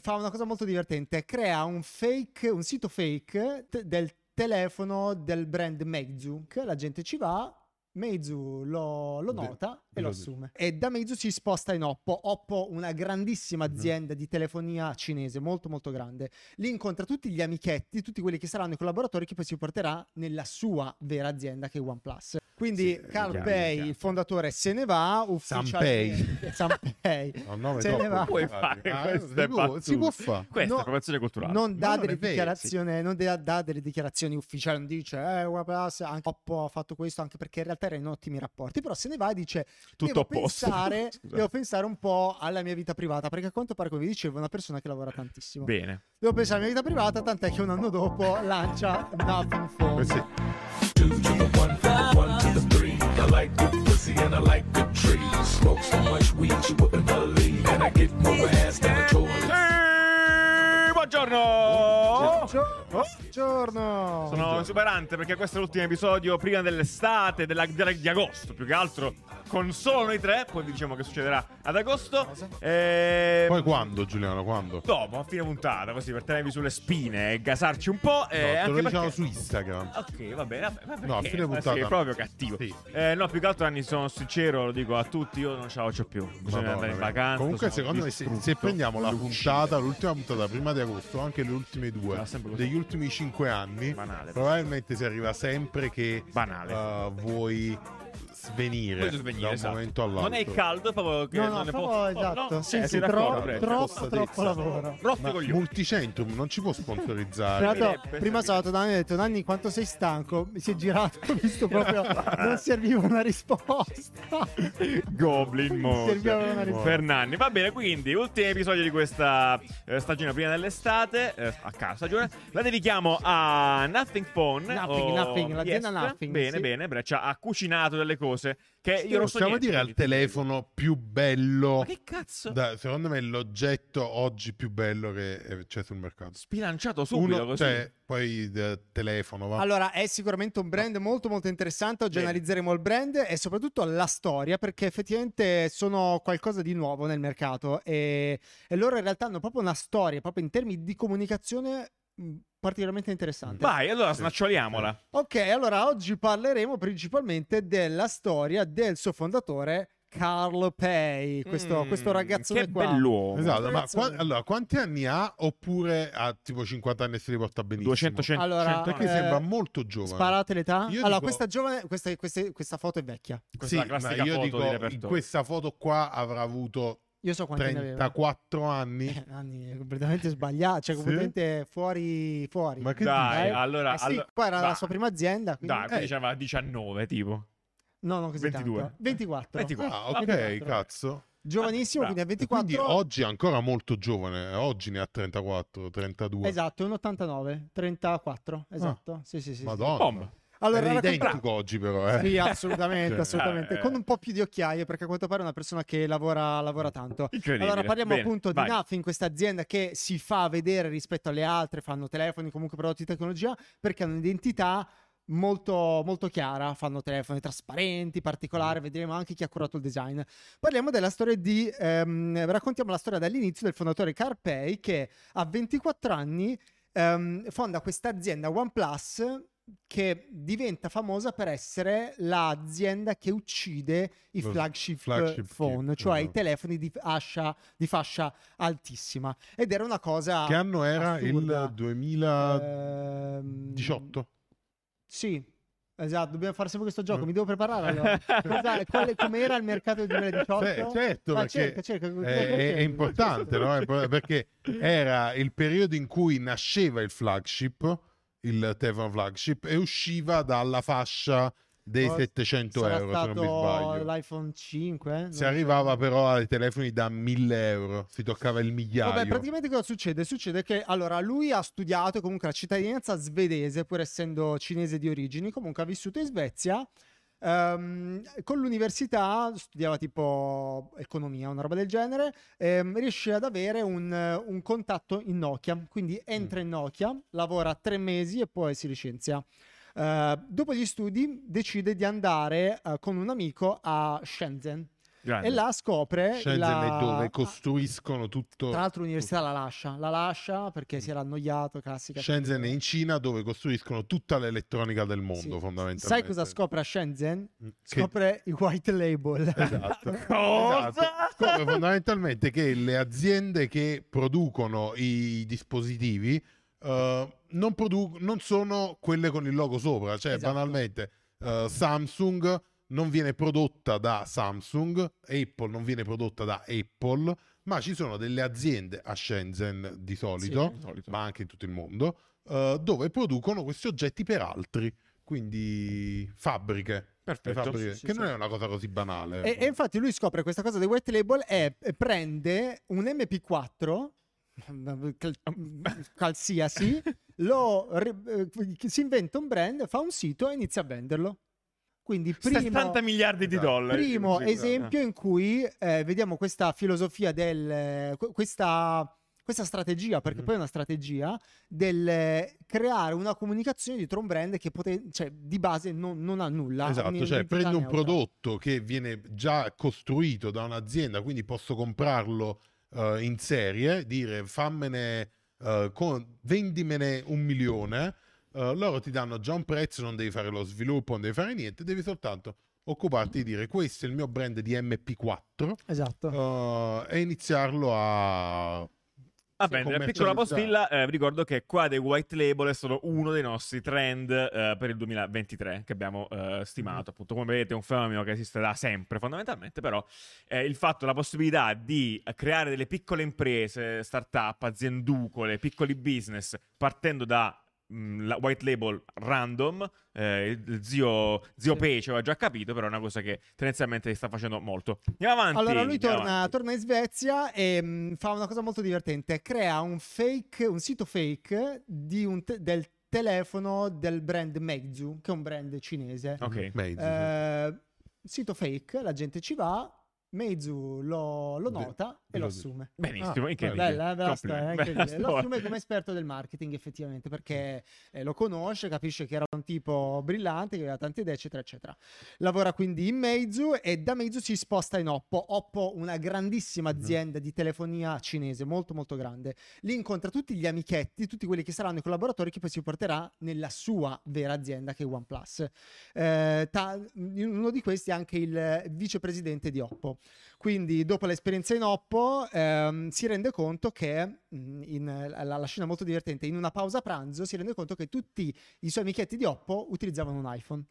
fa una cosa molto divertente, crea un fake, un sito fake te- del telefono del brand Meizu, che la gente ci va, Meizu lo, lo De- nota e lo assume. E da Meizu si sposta in Oppo. Oppo, una grandissima azienda di telefonia cinese, molto molto grande. Lì incontra tutti gli amichetti, tutti quelli che saranno i collaboratori che poi si porterà nella sua vera azienda che è OnePlus. Quindi Sì, Carl chiaro, Pei, chiaro. il fondatore, se ne va ufficialmente. Sanpei. No, nome Se ne va. Puoi fare Ah, queste si può- battute. si può fare. Questa No, è appropriazione culturale. non dà non delle dichiarazioni, non dà, dà delle dichiarazioni ufficiali, non dice eh, OnePlus anche Oppo ha fatto questo anche perché in realtà era in ottimi rapporti, però se ne va e dice Tutto devo a posto. pensare, devo pensare un po' alla mia vita privata, perché a quanto pare come vi dicevo è una persona che lavora tantissimo. Bene. Devo pensare alla mia vita privata, tant'è che un anno dopo lancia Nothing Phone. I like good pussy and I like good trees. Smoke so much weed you wouldn't believe, and I get more ass than a toilet. Sì, buongiorno! Buongiorno. Sono esuberante perché questo è l'ultimo episodio prima dell'estate, della- della- di agosto più che altro, con solo noi tre, poi vi diciamo che succederà ad agosto. E... Poi quando, Giuliano? Quando? Dopo, a fine puntata, così per tenervi sulle spine e gasarci un po'. No, eh, te lo diciamo perché- su Instagram. Ok, va bene, No, a fine puntata no. proprio cattivo. Sì. Eh, no, più che altro anni sono sincero, lo dico a tutti, io non ce la faccio più. Bisogna andare in vacanza. Comunque, secondo me, se, se prendiamo la puntata, l'ultima puntata prima di agosto, anche le ultime due così. degli ultimi cinque anni, Banale. probabilmente si arriva sempre che Banale. uh, vuoi svenire, svenire, da un esatto. momento all'altro. Non è il caldo, proprio che No, non no, ne proprio può. esatto. no, Sì, eh, sì, tro- troppo, Spostatezza. troppo lavoro. Multicentrum non ci può sponsorizzare. L'altro, Sarebbe, prima sabato Dani ha detto Nanni quanto sei stanco mi si è girato ho visto proprio non serviva una risposta Goblin Mode. Serviva una risposta. per Nanni. Va bene, quindi, ultimo episodio di questa eh, stagione prima dell'estate. eh, a caso stagione. La dedichiamo a Nothing Phone. Nothing, o Nothing, l'azienda Yes. Nothing, Bene, sì. bene. Breccia ha cucinato delle cose che io non so Possiamo niente, dire al telefono più bello. Ma che cazzo? Da- secondo me è l'oggetto oggi più bello che eh, c'è sul mercato. Spilanciato subito Uno, così. cioè, poi il telefono, va. allora è sicuramente un brand molto molto interessante oggi Bene. analizzeremo il brand e soprattutto la storia perché effettivamente sono qualcosa di nuovo nel mercato e, e loro in realtà hanno proprio una storia proprio in termini di comunicazione mh, particolarmente interessante Vai, allora snaccioliamola. Ok, allora oggi parleremo principalmente della storia del suo fondatore Carlo Pei, questo, Mm, questo ragazzone Che qua. bell'uomo. Esatto, ma qua- allora, quanti anni ha? Oppure ha tipo 50 anni e se li porta benissimo? 200, 100, Allora, 100 Perché eh, sembra molto giovane. Sparate l'età? Io allora, dico- questa, giovane, questa, questa- questa foto è vecchia. Questa Sì, è la classica ma io foto dico, di in questa foto qua avrà avuto Io so quanti ne aveva. 34 anni. Eh, anni, è completamente sbagliato, cioè Sì? completamente fuori, fuori. Ma che Dai, dici? allora, Eh sì, allora- qua era la dai. sua prima azienda. Quindi... Dai, quindi Eh. c'aveva 19 tipo. No, non così 22. tanto. 24. 24. Ah, ok, 24. cazzo. Giovanissimo, Ah, quindi a E 24. Quindi oggi è ancora molto giovane. eh, Oggi ne ha 34, 32. Esatto, un 89, 34, esatto. Sì, sì, sì. sì. Madonna. Bomba. Allora, Era identico oggi però, eh. Sì, assolutamente, assolutamente. eh. Con un po' più di occhiaie, perché a quanto pare è una persona che lavora, lavora tanto. Allora, parliamo Bene, appunto vai. di Nothing, questa azienda che si fa vedere rispetto alle altre, fanno telefoni, comunque prodotti di tecnologia, perché hanno un'identità molto, molto chiara, fanno telefoni trasparenti, particolari, vedremo anche chi ha curato il design. Parliamo della storia di, ehm, raccontiamo la storia dall'inizio del fondatore Carpei che a 24 anni ehm, fonda questa azienda OnePlus che diventa famosa per essere l'azienda che uccide i flagship, flagship phone, cioè i esatto. telefoni di fascia, di fascia altissima. Ed era una cosa... Che anno era? assurda. Il 2018? Ehm, sì, esatto, dobbiamo fare sempre questo gioco, mi devo preparare allora. Quale- com'era il mercato del 2018? Beh, certo, Ma cerca, cerca, cosa è, è- importante, no? Perché era il periodo in cui nasceva il flagship, il telefono flagship, e usciva dalla fascia dei Oh, 700 Sarà euro, se non mi sbaglio. l'iPhone 5? eh? Si so. arrivava però ai telefoni da 1000 euro, si toccava il migliaio. Vabbè, praticamente cosa succede? Succede che allora lui ha studiato comunque la cittadinanza svedese, pur essendo cinese di origini, comunque ha vissuto in Svezia. Ehm, con l'università studiava tipo economia, una roba del genere. ehm, riesce ad avere un, un contatto in Nokia. Quindi entra in Nokia, lavora tre mesi e poi si licenzia. Eh, dopo gli studi decide di andare eh, con un amico a Shenzhen. Grande. e là scopre la... dove costruiscono tutto. Tra l'altro l'università la lascia, la lascia perché si era annoiato, classica. Shenzhen è in Cina dove costruiscono tutta l'elettronica del mondo, Sì. fondamentalmente. Sai cosa scopre a Shenzhen? Mm, Che- Scopre i white label. Esatto. Cosa? Esatto. Scopre fondamentalmente che le aziende che producono i dispositivi eh, non, produ- non sono quelle con il logo sopra, cioè Esatto. banalmente eh, Samsung non viene prodotta da Samsung, Apple non viene prodotta da Apple, ma ci sono delle aziende a Shenzhen di solito, Di solito. ma anche in tutto il mondo, eh, dove producono questi oggetti per altri, quindi fabbriche. Perfetto. Fabbriche, Sì, sì, che sì. non è una cosa così banale. E, e infatti lui scopre questa cosa dei white label e prende un MP4 cal- qualsiasi, lo, ri- eh, si inventa un brand, fa un sito e inizia a venderlo. Quindi primo, 70 miliardi di Esatto. dollari. primo esempio in cui eh, vediamo questa filosofia del que- questa, questa strategia, perché Mhm. poi è una strategia del eh, creare una comunicazione dietro un brand che pote- cioè, di base non, non ha nulla. Esatto, cioè prendo un prodotto che viene già costruito da un'azienda, quindi posso comprarlo eh, in serie, dire fammene, eh, con- vendimene un milione, eh, loro ti danno già un prezzo, non devi fare lo sviluppo, non devi fare niente, devi soltanto occuparti di dire questo è il mio brand di MP4 Esatto. eh, e iniziarlo a... Va bene, commercializzare. piccola postilla, eh, vi ricordo che qua dei white label è stato uno dei nostri trend eh, per il 2023 che abbiamo eh, stimato. Appunto, come vedete, è un fenomeno che esiste da sempre, fondamentalmente, però eh, il fatto, la possibilità di creare delle piccole imprese, start-up, azienducole, piccoli business, partendo da la white label random, eh, il zio, zio Sì. Pece aveva già capito, però è una cosa che tendenzialmente sta facendo molto. Andiamo avanti. Allora lui torna, torna in Svezia e mh, fa una cosa molto divertente, crea un fake, un sito fake di un te- del telefono del brand Meizu, che è un brand cinese. Ok. Sì. Eh, sito fake, la gente ci va, Meizu lo, lo De- nota e lo assume. Benissimo, Ah, incredibile. Bella, bella storia, incredibile. Bella Lo assume come esperto del marketing effettivamente perché eh, lo conosce, capisce che era un tipo brillante, che aveva tante idee eccetera eccetera. Lavora quindi in Meizu e da Meizu si sposta in Oppo. Oppo una grandissima Mhm. azienda di telefonia cinese, molto molto grande. Lì incontra tutti gli amichetti, tutti quelli che saranno i collaboratori che poi si porterà nella sua vera azienda che è OnePlus. Eh, ta- uno di questi è anche il vicepresidente di Oppo. Quindi, dopo l'esperienza in Oppo, ehm, si rende conto che, in, la, la scena è molto divertente, in una pausa pranzo si rende conto che tutti i suoi amichetti di Oppo utilizzavano un iPhone.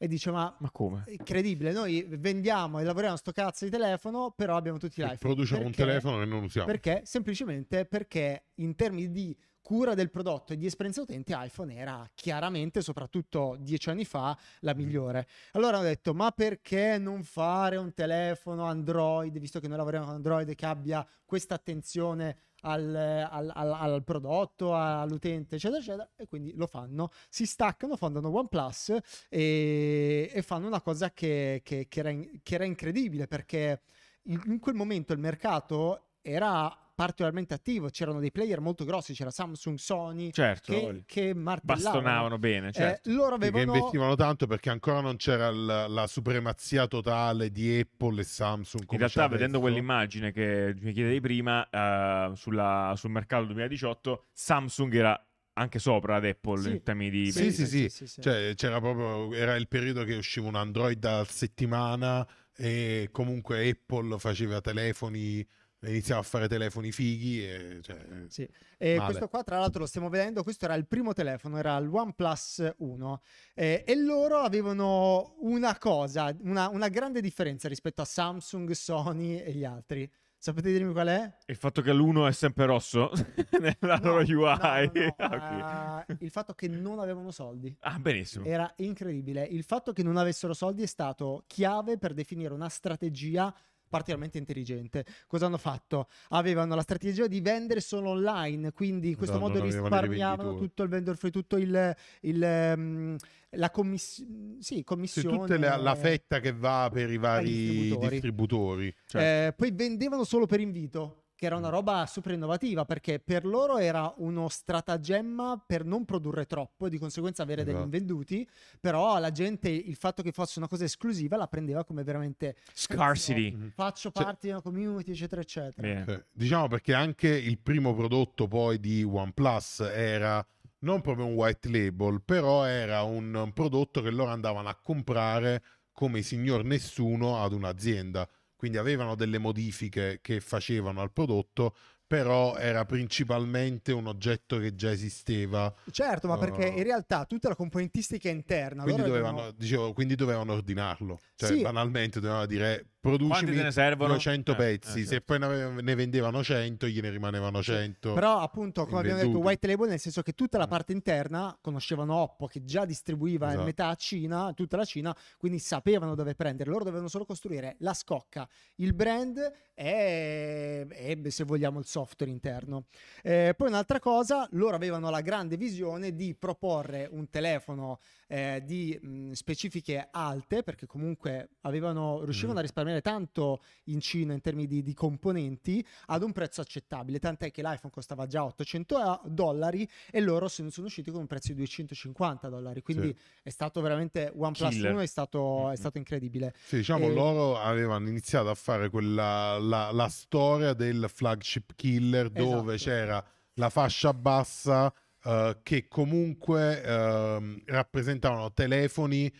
E dice, ma Ma come? è incredibile, noi vendiamo e lavoriamo sto cazzo di telefono, però abbiamo tutti E l'iPhone. produciamo un Perché? telefono che non usiamo. Perché? Semplicemente perché in termini di cura del prodotto e di esperienza utente iPhone era chiaramente, soprattutto dieci anni fa, la migliore. Allora hanno detto, ma perché non fare un telefono Android, visto che noi lavoriamo con Android, che abbia questa attenzione al, al- al- al prodotto, all'utente, eccetera, eccetera, e quindi lo fanno. Si staccano, fondano OnePlus e, e fanno una cosa che, che- che era, che era incredibile perché in, in quel momento il mercato era particolarmente attivo, c'erano dei player molto grossi, c'era Samsung, Sony, Certo, che, che martellavano. bastonavano bene, Eh, certo. loro Sì, che avevano... investivano tanto perché ancora non c'era la, la supremazia totale di Apple e Samsung. In realtà, c'è vedendo adesso. quell'immagine che mi chiedevi prima, eh, sulla- sul mercato 2018, Samsung era anche sopra ad Apple Sì. in termini di... Sì, sì, sì. sì, sì. Cioè, c'era proprio, era il periodo che usciva un Android a settimana e comunque Apple faceva telefoni, iniziava a fare telefoni fighi. E, cioè, Sì. E questo qua, tra l'altro, lo stiamo vedendo. Questo era il primo telefono, era il OnePlus 1. Eh, e loro avevano una cosa, una, una grande differenza rispetto a Samsung, Sony e gli altri. Sapete dirmi qual è? Il fatto che l'uno è sempre rosso nella No, loro UI. no, no, Ah, ok. eh, il fatto che non avevano soldi. Ah, benissimo. Era incredibile. Il fatto che non avessero soldi è stato chiave per definire una strategia particolarmente intelligente. Cosa hanno fatto? Avevano la strategia di vendere solo online, quindi in questo Esatto, modo risparmiavano tutto il vendor free, tutto il, il, ehm, la commiss- sì, sì, commissione. tutta la, la fetta che va per i vari distributori. distributori. Certo. Eh, poi vendevano solo per invito. Che era una roba super innovativa perché per loro era uno stratagemma per non produrre troppo e di conseguenza avere degli Esatto. invenduti, però la gente il fatto che fosse una cosa esclusiva la prendeva come veramente Scarcity. Mhm. faccio Cioè- parte di una community eccetera eccetera. Bene. Cioè, diciamo perché anche il primo prodotto poi di OnePlus era non proprio un white label, però era un, un prodotto che loro andavano a comprare come i signor nessuno ad un'azienda. Quindi avevano delle modifiche che facevano al prodotto, però era principalmente un oggetto che già esisteva. Certo, ma perché in realtà tutta la componentistica interna Quindi dovevano, avevano- dicevo, quindi dovevano ordinarlo. Cioè, Sì. banalmente dovevano dire producimi ne servono? 200 Eh, pezzi. eh, Se certo. poi ne, vendevano 100, gliene rimanevano 100. Però appunto, come abbiamo detto, white label nel senso che tutta la Mm. parte interna conoscevano Oppo che già distribuiva in Esatto. metà Cina, tutta la Cina, quindi sapevano dove prendere. Loro dovevano solo costruire la scocca, il brand e, e, se vogliamo il software interno. Eh, poi un'altra cosa, loro avevano la grande visione di proporre un telefono eh, di mh, specifiche alte, perché comunque avevano, riuscivano Mm. a risparmiare tanto in Cina in termini di, di componenti ad un prezzo accettabile, tant'è che l'iPhone costava già 800 dollari e loro se ne sono usciti con un prezzo di 250 dollari, quindi è stato veramente OnePlus Killer. 1 è stato, è Mhm. stato incredibile. Sì, diciamo, E- loro avevano iniziato a fare quella, la, la storia del flagship killer dove Esatto. c'era la fascia bassa eh, che comunque ehm, rappresentavano telefoni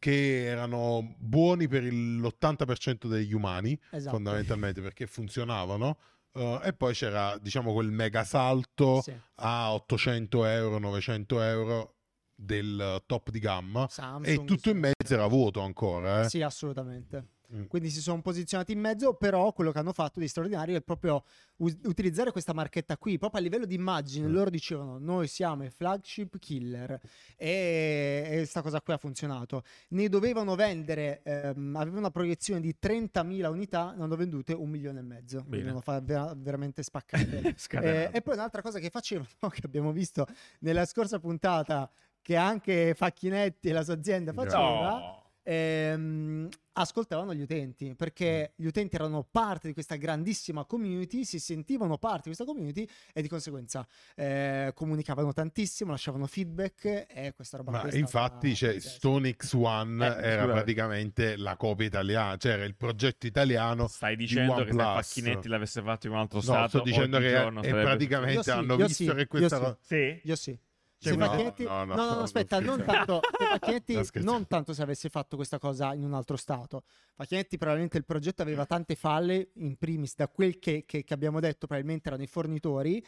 che erano buoni per il- l'80% degli umani, Esatto. fondamentalmente perché funzionavano. eh, e poi c'era, diciamo, quel mega salto Sì. a 800 euro, 900 euro del top di gamma. Samsung, E tutto in mezzo era vuoto ancora. Eh? Sì, assolutamente. Mm. Quindi si sono posizionati in mezzo, però quello che hanno fatto di straordinario è proprio us- utilizzare questa marchetta qui, proprio a livello di immagine. Mm. Loro dicevano, noi siamo il flagship killer e, e sta cosa qui ha funzionato. Ne dovevano vendere, ehm, avevano una proiezione di 30.000 unità, ne hanno vendute un milione e mezzo. Bene. Quindi hanno fa- vera- veramente. Scatenato. Eh, e poi un'altra cosa che facevano, che abbiamo visto nella scorsa puntata, che anche Facchinetti e la sua azienda faceva, No. Ehm, ascoltavano gli utenti perché gli utenti erano parte di questa grandissima community, si sentivano parte di questa community e di conseguenza eh, comunicavano tantissimo, lasciavano feedback e questa roba Ma infatti stata c'è pazzesca. Stone X1 Eh, era scusa. praticamente la copia italiana, cioè era il progetto italiano. Stai dicendo che se OnePlus. Facchinetti l'avesse fatto in un altro No, stato, sto dicendo che è sarebbe praticamente Io sì, hanno visto sì, che questa io sì. cosa... Sì? Io sì. Cioè, Se no, no, no, no, aspetta, non tanto, non tanto se avesse fatto questa cosa in un altro stato. Facchinetti probabilmente il progetto aveva tante falle, in primis da quel che, che- che abbiamo detto, probabilmente erano i fornitori,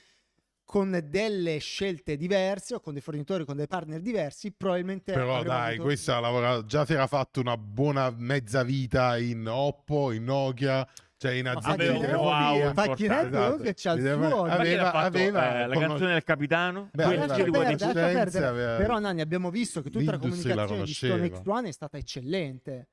con delle scelte diverse o con dei fornitori, con dei partner diversi, probabilmente... Però dai, avuto- questa ha lavorato, già si era fatto una buona mezza vita in Oppo, in Nokia, cioè in Ma aziende Aveva di un Facchinetti- wow. Facchinetti importante. comunque c'ha il suo... Aveva- fatto? aveva Eh, la canzone del capitano? Beh, Quel di Lascia perdere, lascia perdere. aveva- Però Nanni abbiamo visto che tutta la L'industria la comunicazione di conosceva. Stone X1 è stata eccellente.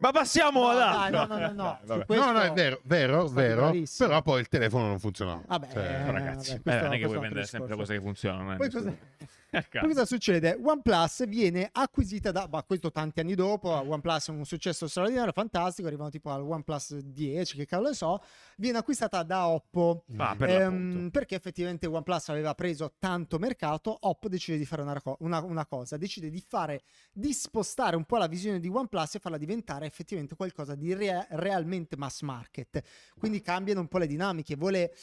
Ma passiamo No, ad dai, altro. no, no, no, no. Dai, questo- No, no, è vero, vero, vero, però poi il telefono non funzionava. Vabbè, Cioè, eh, ragazzi, vabbè, eh, non è che vendere altro sempre cose che funzionano. eh, Poi cosa- Eh, Poi cosa succede? OnePlus viene acquisita da, ma questo tanti anni dopo, OnePlus è un successo straordinario, fantastico, arrivano tipo al OnePlus 10, che cavolo ne so, viene acquistata da Oppo. Ah, per Ehm, perché effettivamente OnePlus aveva preso tanto mercato, Oppo decide di fare una, una- una cosa, decide di fare, di spostare un po' la visione di OnePlus e farla diventare effettivamente qualcosa di rea- realmente mass market. Quindi cambiano un po' le dinamiche, vuole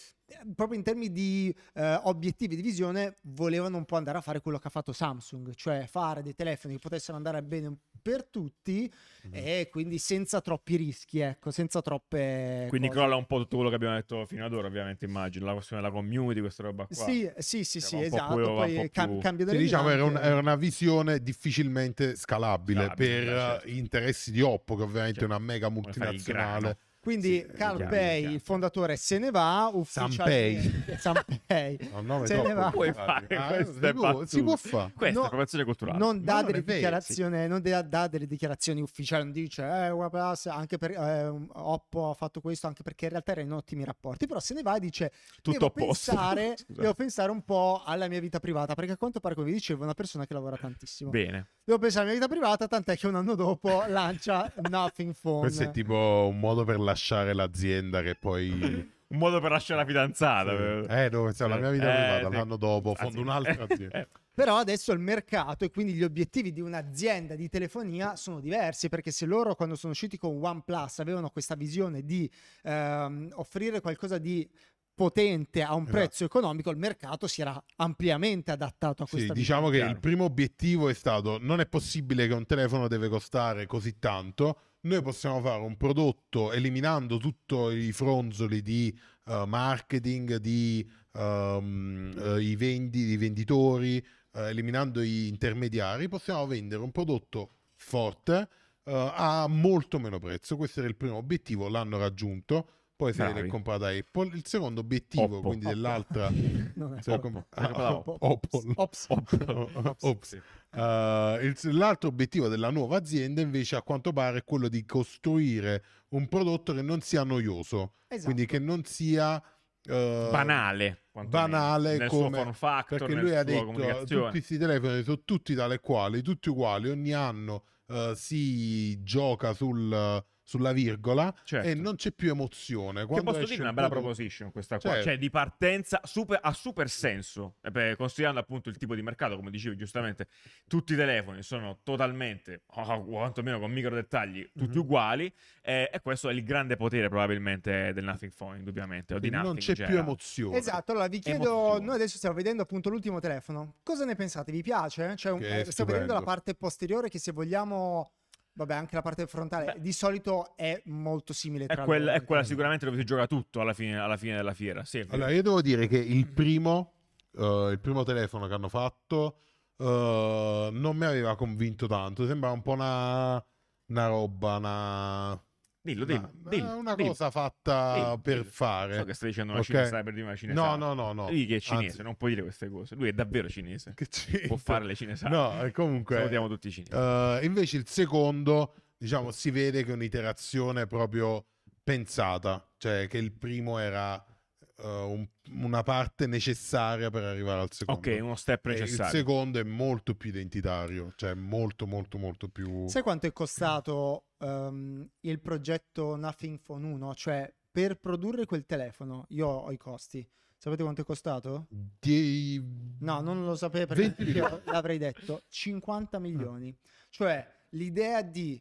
proprio in termini di eh, obiettivi di visione volevano un po' andare a fare quello che ha fatto Samsung, cioè fare dei telefoni che potessero andare bene per tutti Mhm. e quindi senza troppi rischi, ecco, senza troppe Quindi cose. crolla un po' tutto quello che abbiamo detto fino ad ora, ovviamente, immagino. La questione della community, questa roba qua. Sì, sì, sì, sì, esatto. più- Poi po' cam- cambia Sì, delle diciamo era, un- era una visione difficilmente scalabile, Scalabile, per certo. eh, interessi di Oppo, che ovviamente Certo. è una mega multinazionale. Quindi Sì, Carl chiaro, Pei, chiaro. il fondatore, se ne va ufficialmente. Sanpei. Nome Se ne va. Puoi fare Ah, si, può, si può fare. Questa No, è culturale. Non dà, non delle è vero, dichiarazioni, non dà, dà delle dichiarazioni ufficiali, non dice eh, OnePlus, anche per eh, Oppo ha fatto questo anche perché in realtà era in ottimi rapporti, però se ne va e dice Tutto devo a posto. pensare, devo pensare un po' alla mia vita privata, perché a quanto pare come vi dicevo è una persona che lavora tantissimo. Bene. Devo pensare alla mia vita privata, tant'è che un anno dopo lancia Nothing Phone. Questo è tipo un modo per lasciare l'azienda che poi un modo per lasciare la fidanzata. Eh, dove pensavo la mia vita Eh, privata sì. l'anno dopo, Ah, fondo sì. un'altra azienda. Però adesso il mercato e quindi gli obiettivi di un'azienda di telefonia sono diversi perché se loro quando sono usciti con OnePlus avevano questa visione di ehm, offrire qualcosa di potente a un Esatto. prezzo economico, il mercato si era ampiamente adattato a Sì, questa diciamo che Chiaro. il primo obiettivo è stato non è possibile che un telefono deve costare così tanto, noi possiamo fare un prodotto eliminando tutti i fronzoli di eh, marketing, di ehm, eh, i, vendi, i venditori, eh, eliminando gli intermediari, possiamo vendere un prodotto forte a molto meno prezzo. Questo era il primo obiettivo, l'hanno raggiunto. Poi se Bravi. l'è comprata Apple. Il secondo obiettivo, Oppo. quindi dell'altra, è l'altro obiettivo della nuova azienda invece a quanto pare è quello di costruire un prodotto che non sia noioso, Esatto. quindi che non sia uh, Banale. banale nel come- suo form factor, perché lui ha detto tutti questi telefoni sono tutti tale quali, tutti uguali, ogni anno uh, si gioca sul- sulla virgola Certo. e non c'è più emozione. Che posso dire un una bella prodotto- proposition questa qua, Certo. cioè di partenza super- a super senso, eh, per- considerando appunto il tipo di mercato, come dicevi giustamente, tutti i telefoni sono totalmente, o quantomeno con micro dettagli, tutti Mhm. uguali, eh, e questo è il grande potere probabilmente del Nothing Phone, indubbiamente, o di Quindi non Nothing c'è in più emozione. Esatto, allora vi chiedo, Emozione. noi adesso stiamo vedendo appunto l'ultimo telefono, cosa ne pensate? Vi piace? Cioè, un- eh, stiamo vedendo la parte posteriore che se vogliamo, vabbè anche la parte frontale, Beh. di solito è molto simile È, tra quella, loro. è quella sicuramente dove si gioca tutto alla fine, alla fine della fiera. Sì, è. Allora, io devo dire che il primo, eh, il primo telefono che hanno fatto eh, non mi aveva convinto tanto. Sembrava un po' una, una roba, una, dillo, dillo, una, dillo, una dillo. cosa fatta Dillo, per dillo. fare. So che stai dicendo una Ok. cinese, stai per dire una cinese. No, no, no, no. Lui che è cinese, Anzi- non puoi dire queste cose. Lui è davvero cinese. Che c'entra? Può fare le cinesate. No, eh, comunque. Salutiamo tutti i cinesi. eh, invece il secondo, diciamo, si vede che è un'iterazione proprio pensata, cioè che il primo era eh, un- una parte necessaria per arrivare al secondo. ok, uno step E il necessario. secondo è molto più identitario, cioè molto molto molto più... Sai quanto è costato ehm, il progetto Nothing Phone 1? Cioè, per produrre quel telefono, io ho i costi. Sapete quanto è costato? Die- No, non lo sapevo perché 20 io l'avrei detto 50 milioni. Cioè, l'idea di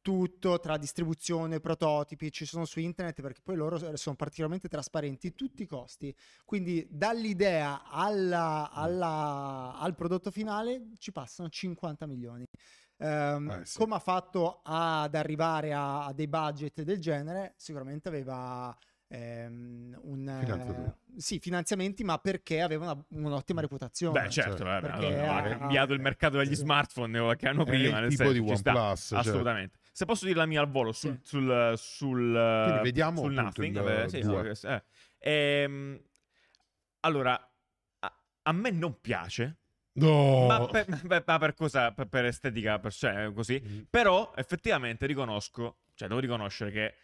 tutto tra distribuzione, prototipi, ci sono su internet perché poi loro sono particolarmente trasparenti, tutti i costi. Quindi dall'idea alla- alla- al prodotto finale ci passano 50 milioni. Ehm, Eh, sì. Come ha fatto ad arrivare a, a dei budget del genere? Sicuramente aveva ehm, un, eh, sì, finanziamenti, ma perché aveva una- un'ottima reputazione. Beh, certo, Cioè, vabbè, allora, ha ha- cambiato il mercato degli sì. smartphone qualche anno È prima. il nel tipo senso, di OnePlus, cioè. assolutamente. Se posso dire la mia al volo sul, Sì. sul, sul, Quindi vediamo sul Nothing. il vabbè, sì, no, eh. Ehm, allora, a, a me non piace, No! ma, per, beh, ma per cosa? Per, per estetica, per, cioè, così. Mm. Però effettivamente riconosco, cioè devo riconoscere che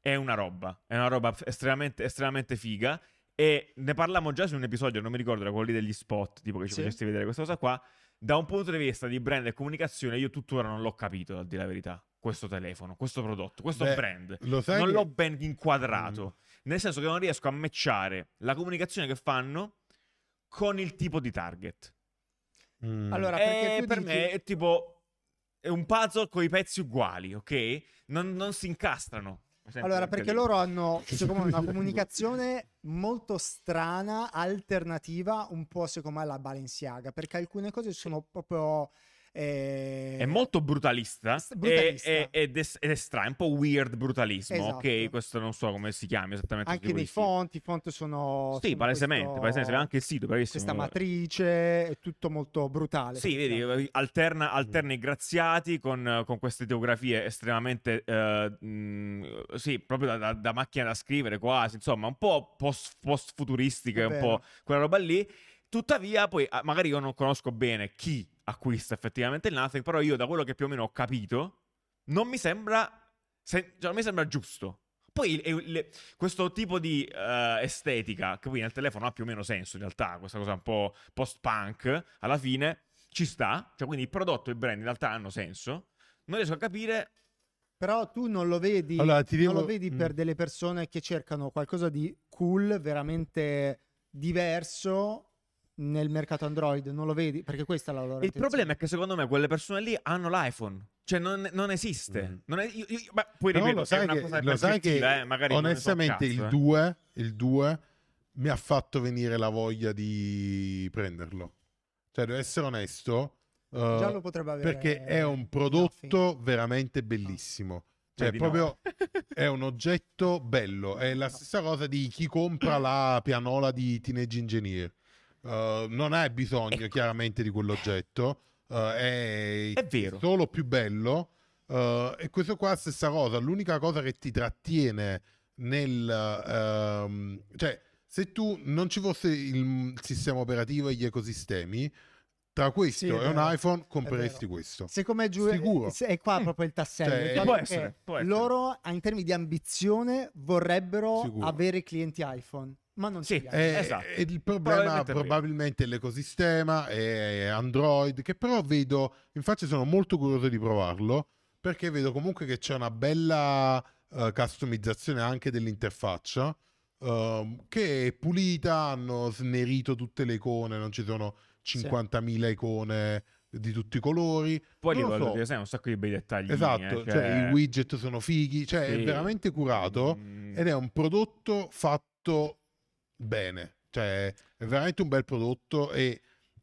è una roba, è una roba estremamente, estremamente figa. E ne parlammo già su un episodio, non mi ricordo, era quello lì degli spot, tipo che ci Sì. facesti vedere questa cosa qua. Da un punto di vista di brand e comunicazione, io tuttora non l'ho capito, a dire la verità. Questo telefono, questo prodotto, questo Beh, brand. Non che- l'ho ben inquadrato. Nel senso che non riesco a matchare la comunicazione che fanno con il tipo di target. Mm. Allora, perché Eh, tu per dici- me è tipo è un puzzle con i pezzi uguali, ok? Non, non si incastrano. Allora, perché lì. loro hanno secondo me, una comunicazione molto strana, alternativa, un po' secondo me alla Balenciaga, perché alcune cose sono proprio... eh, È molto brutalista, brutalista. e- e- ed, è, ed è strano, un po' weird brutalismo, Esatto. ok? Questo non so come si chiami esattamente. Anche stile. fonti, i fonti sono... Sì, sono palesemente, questo- palesemente, anche il sito, bravissimo. Questa matrice, è tutto molto brutale. Sì, vedi, alterna, alterna i graziati con, con queste teografie estremamente, eh, mh, sì, proprio da, da- da macchina da scrivere quasi, insomma, un po' post, post-futuristiche, È un po' quella roba lì. Tuttavia, poi, ah, magari io non conosco bene chi acquista effettivamente il Nothing, però io da quello che più o meno ho capito, non mi sembra, se- cioè, non mi sembra giusto. Poi il- il- questo tipo di eh, estetica, che poi nel telefono ha più o meno senso in realtà, questa cosa un po' post-punk, alla fine ci sta, cioè quindi il prodotto e il brand in realtà hanno senso. Non riesco a capire Però tu non lo vedi, Allora, ti non devo- lo vedi Mm. per delle persone che cercano qualcosa di cool, veramente diverso nel mercato Android, non lo vedi? Perché questa è la loro Il problema è che secondo me quelle persone lì hanno l'iPhone. Cioè, non, non esiste. Mm. Non è- io- io- ma poi ripeto, lo se è sai, una che, cosa lo sai che eh, so onestamente cazzo, il eh. 2 il 2 mi ha fatto venire la voglia di prenderlo. Cioè, devo essere onesto, eh, Già lo potrebbe avere. perché è un prodotto veramente bellissimo. Cioè, Vedi, no. proprio è un oggetto bello. È la stessa cosa di chi compra la pianola di Teenage Engineer. Uh, non hai bisogno chiaramente di quell'oggetto, uh, è, È vero. solo più bello. uh, e questo qua è la stessa cosa. L'unica cosa che ti trattiene nel ehm, cioè, se tu non ci fosse il sistema operativo e gli ecosistemi, tra questo Sì, è e un iPhone compreresti questo. Secondo me giù Sicuro. è, qua proprio il tassello. Cioè, fatto può essere, può essere. Loro, in termini di ambizione, vorrebbero Sicuro. avere clienti iPhone, ma non Sì, hanno. Eh, Esatto. e il problema Probabilmente è probabilmente è l'ecosistema e Android, che però vedo, infatti sono molto curioso di provarlo, perché vedo comunque che c'è una bella eh, customizzazione anche dell'interfaccia, ehm, che è pulita, hanno snerito tutte le icone, non ci sono 50.000 icone di tutti i colori. Poi Non voglio so. sai, un sacco di bei dettagli. Esatto, cioè, i widget sono fighi, cioè è Sì. veramente curato Mm. ed è un prodotto fatto bene, cioè è veramente un bel prodotto e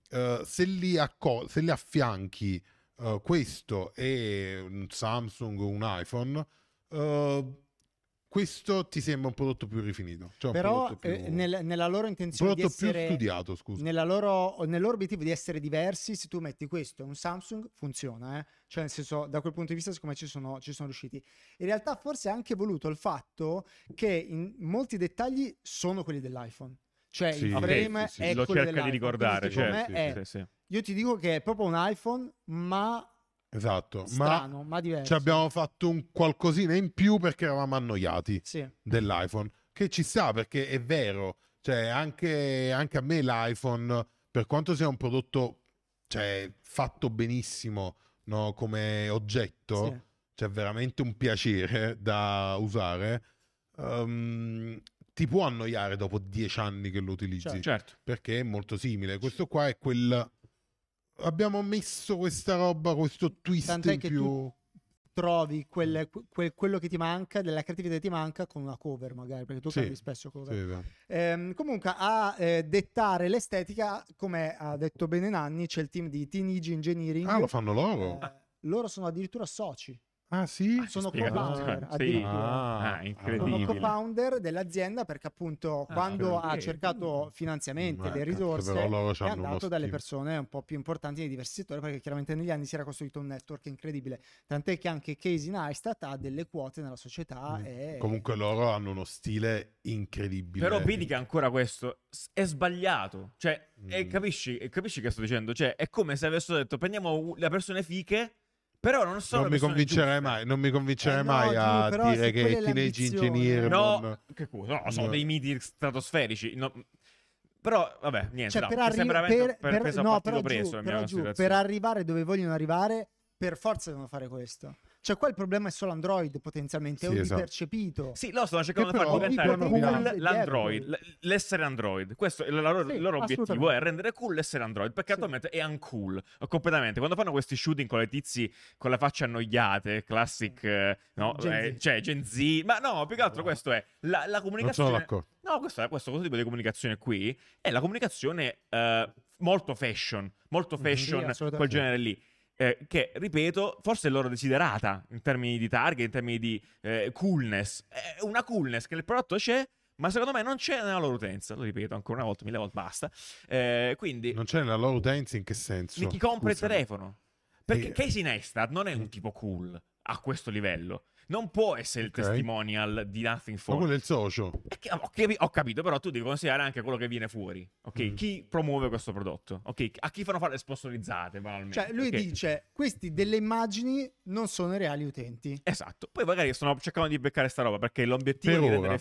eh, se, li acco- se li affianchi eh, questo e un Samsung o un iPhone, eh, questo ti sembra un prodotto più rifinito, cioè Però più, eh, nel- nella loro intenzione di prodotto più essere studiato, scusa. nella loro, nel loro obiettivo di essere diversi, se tu metti questo e un Samsung, funziona. eh. Cioè, nel senso, da quel punto di vista, siccome ci sono, ci sono riusciti. In realtà, forse è anche voluto il fatto che in molti dettagli sono quelli dell'iPhone. Cioè, Sì, il frame sì, sì. è lo quello cerca di ricordare, certo, è- sì, sì. Io ti dico che è proprio un iPhone, ma Esatto, ma strano, ma, diverso. ci abbiamo fatto un qualcosina in più perché eravamo annoiati. Sì. dell'iPhone, che ci sta perché è vero, cioè anche, anche a me l'iPhone, per quanto sia un prodotto cioè, fatto benissimo no, come oggetto, Sì. cioè veramente un piacere da usare, ehm, ti può annoiare dopo dieci anni che lo utilizzi. Certo. perché è molto simile. Questo qua è quel... Abbiamo messo questa roba, questo twist Tant'è in che più... tu trovi quel- que- quello che ti manca, della creatività che ti manca con una cover magari, perché tu Sì, cambi spesso cover. Sì. Ehm, comunque a eh, dettare l'estetica, come ha detto bene Nanni, c'è il team di Teenage Engineering. Ah, lo fanno loro? Eh, loro sono addirittura soci, Ah, sì? Ah, sono co-founder, Sì. Ah, sono incredibile. co-founder dell'azienda perché appunto Ah, quando ha cercato finanziamenti, Eh, le cazzo, risorse, però loro è andato dalle persone un po' più importanti nei diversi settori perché chiaramente negli anni si era costruito un network incredibile. Tant'è che anche Casey Neistat ha delle quote nella società Mm. e Comunque loro hanno uno stile incredibile. Però vedi che ancora questo è sbagliato. Cioè, e Mm. capisci, e capisci che sto dicendo? Cioè, è come se avessero detto prendiamo le persone fiche, però non sono non mi convincerei giuste. mai, non mi convincerei Eh no, mai a però dire che Teenage Engineer No, non- che cosa? No, sono No. dei miti stratosferici. no, Però, vabbè, niente. Cioè, no, per, arri- per- per- per- preso a no, partito però preso giù, la mia però giù, per arrivare dove vogliono arrivare, per forza devono fare questo. Cioè, qua il problema è solo Android potenzialmente, è Sì, un esatto. percepito. Sì, loro stanno cercando di far diventare cool l'Android, l- l'essere Android. Questo è il loro, Sì, il loro obiettivo, è rendere cool l'essere Android, perché Sì. attualmente è uncool, completamente. Quando fanno questi shooting con le tizi con le facce annoiate, classic, eh, no? Gen Eh, Z. cioè Gen Z, ma no, più che altro questo è la, la Non sono comunicazione... d'accordo. No, questo, è- questo, questo tipo di comunicazione qui è la comunicazione eh, molto fashion, molto Mhm, fashion, sì, quel genere lì. Eh, che ripeto, forse è loro desiderata in termini di target, in termini di eh, coolness. È una coolness che nel prodotto c'è, ma secondo me non c'è nella loro utenza. Lo ripeto ancora una volta, mille volte basta. Eh, quindi, Non c'è nella loro utenza in che senso? di chi compra Scusami. il telefono. Perché Eh, Casey Neistat non è un tipo cool a questo livello. Non può essere il Ok. testimonial di Nothing Ma Phone. quello è il socio. È che- Ho, capi- ho capito, però tu devi considerare anche quello che viene fuori. Ok, Mm. chi promuove questo prodotto? Ok, a chi fanno fare le sponsorizzate. Cioè, lui ok? dice: questi delle immagini non sono i reali utenti. Esatto. Poi magari stanno cercando di beccare sta roba perché l'obiettivo Per di ora. rendere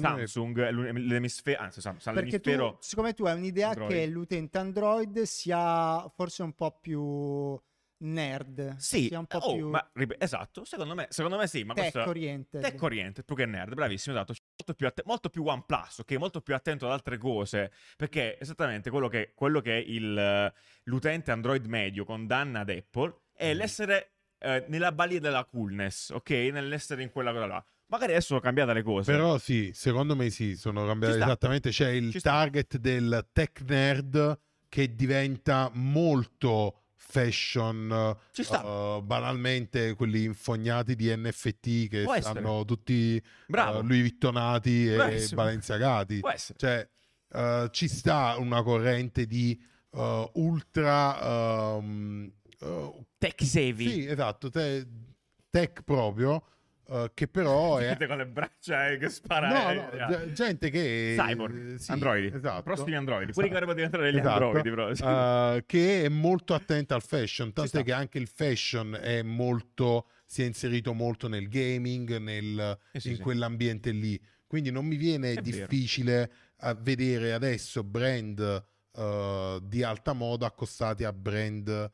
me- Samsung è l'u- l'emisfero, anzi, Sam- Sam- Perché tu, l'emisfero siccome tu hai un'idea Android. che l'utente Android sia forse un po' più nerd. Sì, sia un po' oh, più ma, esatto, secondo me, secondo me sì, ma tech questo oriented. tech oriented più che nerd, bravissimo, esatto, Cioè, molto più, atte- molto più OnePlus, ok, molto più attento ad altre cose, perché esattamente quello che, quello che il, l'utente Android medio condanna ad Apple è Mm. l'essere eh, nella balia della coolness, ok, nell'essere in quella cosa là. Magari adesso sono cambiate le cose. Però sì, secondo me sì, sono cambiate Ci sta. esattamente. C'è il Ci sta. target del tech nerd che diventa molto fashion, eh, banalmente quelli infognati di NFT che Può essere. stanno tutti Bravo. eh, Louis Vittonati e. Balenciagati. Essere. Cioè, eh, ci sta una corrente di eh, ultra... eh, Tech savvy. sì, esatto, te- tech proprio, eh, che però è... Gente con le braccia eh, che spara. No, no, eh, ge- gente che... Cyborg, eh, sì, androidi, esatto. prossimi androidi, Esatto. quelli che vorrebbero diventare degli Esatto. androidi, però, sì. Eh, che è molto attenta al fashion, tant'è che anche il fashion è molto, si è inserito molto nel gaming, nel- Eh sì, in quell'ambiente lì. Quindi non mi viene È difficile a vedere adesso brand eh, di alta moda accostati a brand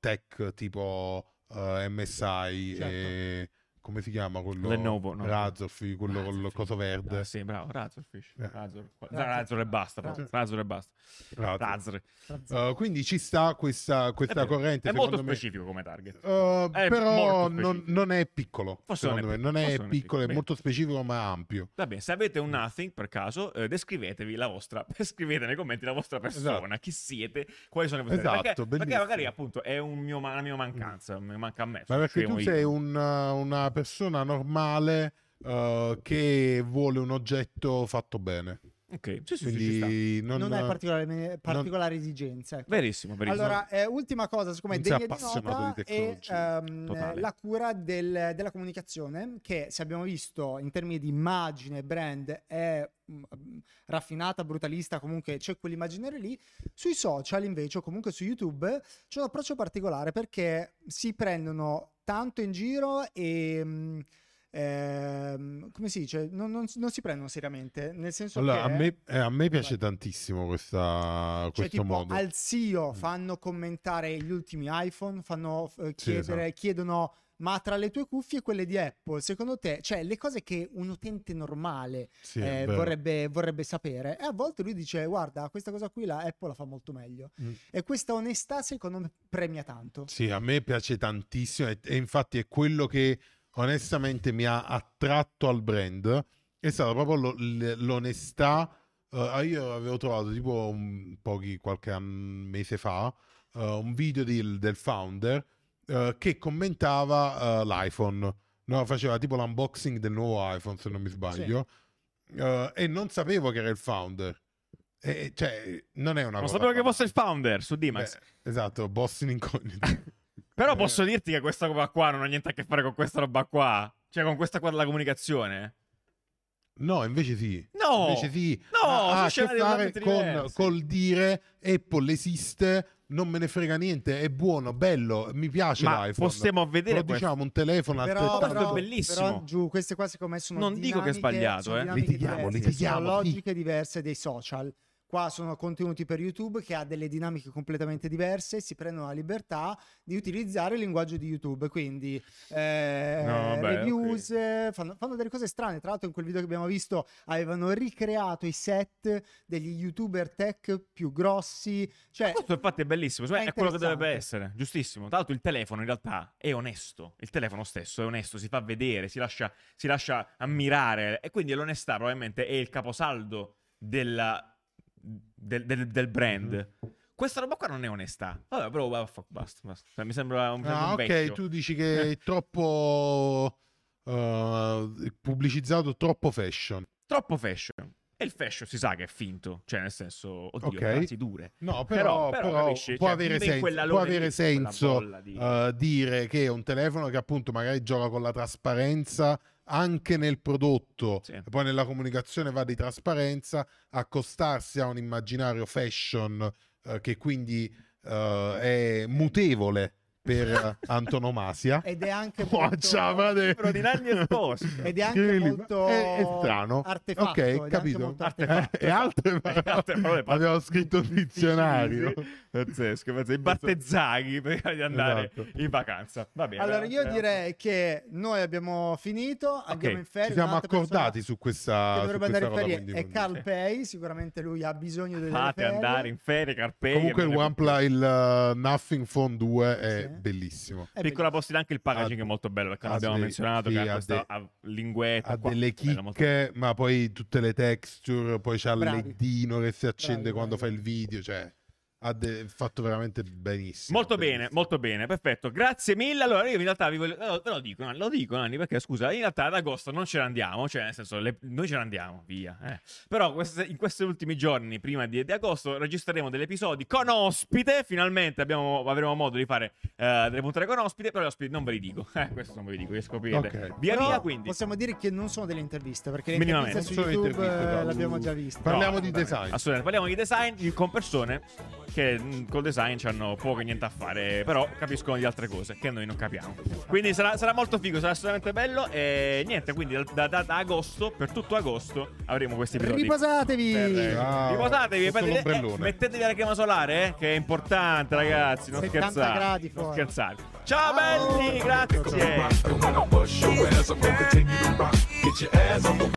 tech tipo MSI Certo. e come si chiama quello? Lenovo, no. Razorfish, quello con il coso verde. Ah, sì, bravo, Razorfish. Eh. Razor. Razor. Razor e basta. Razor. Razor e basta. Razor. Razor. Uh, quindi ci sta questa, È questa vero. corrente. È molto me. specifico come target. Uh, È però non, non è piccolo. Forse non è me. Non è piccolo, forse non è piccolo, è piccolo. molto specifico, ma ampio. Va bene, se avete un nothing per caso, eh, descrivetevi la vostra, scrivete nei commenti la vostra persona, Esatto. chi siete, quali sono le vostre Esatto, perché, perché magari appunto è un mio, una mia mancanza, mi manca a me. Ma perché scrivo tu sei un, uh, una persona normale uh, che vuole un oggetto fatto bene. Ok, sì, sì, sì. Quindi non, non hai particolari, particolari esigenze. ecco. Verissimo, verissimo. Allora, eh, ultima cosa, siccome è degna di nota di è ehm, la cura del- della comunicazione che se abbiamo visto in termini di immagine, brand è mm, raffinata, brutalista, comunque c'è quell'immaginario lì. Sui social invece o comunque su YouTube c'è un approccio particolare perché si prendono tanto in giro e... ehm, come si dice? Non, non- non si prendono seriamente, nel senso Allora, che... a me, eh, a me piace Vai. tantissimo questa, Cioè, questo tipo, modo. al CEO Mm. fanno commentare gli ultimi iPhone, fanno eh, Sì, chiedere, esatto. chiedono ma tra le tue cuffie e quelle di Apple, secondo te, cioè le cose che un utente normale Sì, eh, vorrebbe, vorrebbe sapere, e a volte lui dice guarda, questa cosa qui la Apple la fa molto meglio. Mm. E questa onestà secondo me premia tanto. Sì, a me piace tantissimo e, e infatti è quello che onestamente mi ha attratto al brand. È stata proprio lo- l'onestà. Eh, io avevo trovato tipo un, pochi, qualche mese fa eh, un video di- del founder eh, che commentava l'iPhone. No, faceva tipo l'unboxing del nuovo iPhone, se non mi sbaglio. Eh, e non sapevo che era il founder. E, cioè, non è una non cosa sapevo che fosse il founder su Dimax. Beh, esatto, boss in incognito. Però eh. posso dirti che questa roba qua non ha niente a che fare con questa roba qua. Cioè, con questa qua della comunicazione. No, invece sì. No! Invece sì. No, ha, a che fare con, col dire Apple esiste, non me ne frega niente, è buono, bello, mi piace Ma l'iPhone. possiamo vedere Però questo. diciamo un telefono Però, questo è però- bellissimo. però, giù, queste qua secondo me sono Non dico che è sbagliato, eh. Litighiamo, diverse, litighiamo, sono logiche diverse dei social. Qua sono contenuti per YouTube che ha delle dinamiche completamente diverse, si prendono la libertà di utilizzare il linguaggio di YouTube, quindi eh, No, vabbè, reviews, eh, fanno, fanno delle cose strane. Tra l'altro in quel video che abbiamo visto avevano ricreato i set degli YouTuber tech più grossi, cioè Questo infatti è bellissimo, È è, quello che dovrebbe essere, giustissimo. Tra l'altro il telefono in realtà è onesto, il telefono stesso è onesto, si fa vedere, si lascia, si lascia ammirare. E quindi l'onestà probabilmente è il caposaldo della- del, del- del brand. Mhm. Questa roba qua non è onestà. Vabbè, però basta, basta. Cioè, mi sembra un, Ah, un ok, vecchio. tu dici che è troppo eh, pubblicizzato, troppo fashion. Troppo fashion. E il fashion si sa che è finto, cioè nel senso, oddio, Ok. frasi dure. No, Però- però, però capisci? può Cioè, avere senso, può avere senso di- eh, dire che è un telefono che appunto magari gioca con la trasparenza anche nel prodotto Sì. e poi nella comunicazione va di trasparenza, accostarsi a un immaginario fashion eh, che quindi eh, è mutevole per antonomasia. Ed è anche Oh, molto... di Nanni Esposito. Ed è anche molto è, è strano. artefatto, ok, capito. molto Eh, artefatto. e altre Altre parole. Abbiamo scritto un dizionario. Pazzesco, pazzesco. I battezzaghi prima di andare Esatto. in vacanza. Va bene. Allora, io eh, direi che noi abbiamo finito, andiamo in ferie. Ci siamo accordati su questa, Che dovrebbe andare in ferie quindi- è Carl Pei, sicuramente lui ha bisogno ferie. andare in ferie, Carpei. Comunque il OnePlus, il uh, Nothing Phone 2 è Sì. Bellissimo. È Piccola postilla anche il packaging Ha- è molto bello perché non abbiamo dei- menzionato sì, che ha ha questa ha linguetta Ha qua. delle molto chicche, ma poi tutte le texture, poi c'ha il Bravi. leddino che si accende Bravi, quando bravi. fa il video, cioè ha de- fatto veramente benissimo. Molto bene, bellissimo. molto bene, perfetto. Grazie mille. Allora, io in realtà vi voglio. Ve lo dico, lo dico, Nanni, perché scusa, in realtà ad agosto non ce ne andiamo, cioè, nel senso, le- noi ce ne andiamo, via. eh. Però queste- in questi ultimi giorni, prima di, di agosto, registreremo degli episodi con ospite. Finalmente abbiamo- avremo modo di fare eh, delle puntate con ospite, però gli ospiti non ve li dico. Eh, questo non ve li dico, li scoprirete. Ok. Via Però via, quindi. Possiamo dire che non sono delle interviste, perché le interviste su YouTube interviste, eh, no. l'abbiamo già viste. Parliamo No, di design. Assolutamente, parliamo di design con persone che mh, col design hanno poco e niente a fare, però capiscono di altre cose che noi non capiamo. Quindi sarà, sarà molto figo, sarà assolutamente bello. E niente, quindi da, da- da agosto, per tutto agosto, avremo questi episodi. Riposatevi! Per- Ciao. Riposatevi, mettete- eh, mettetevi la crema solare, eh, che è importante, ragazzi. Non 70 scherzate. gradi non scherzate. Ciao, Ciao. belli, grazie.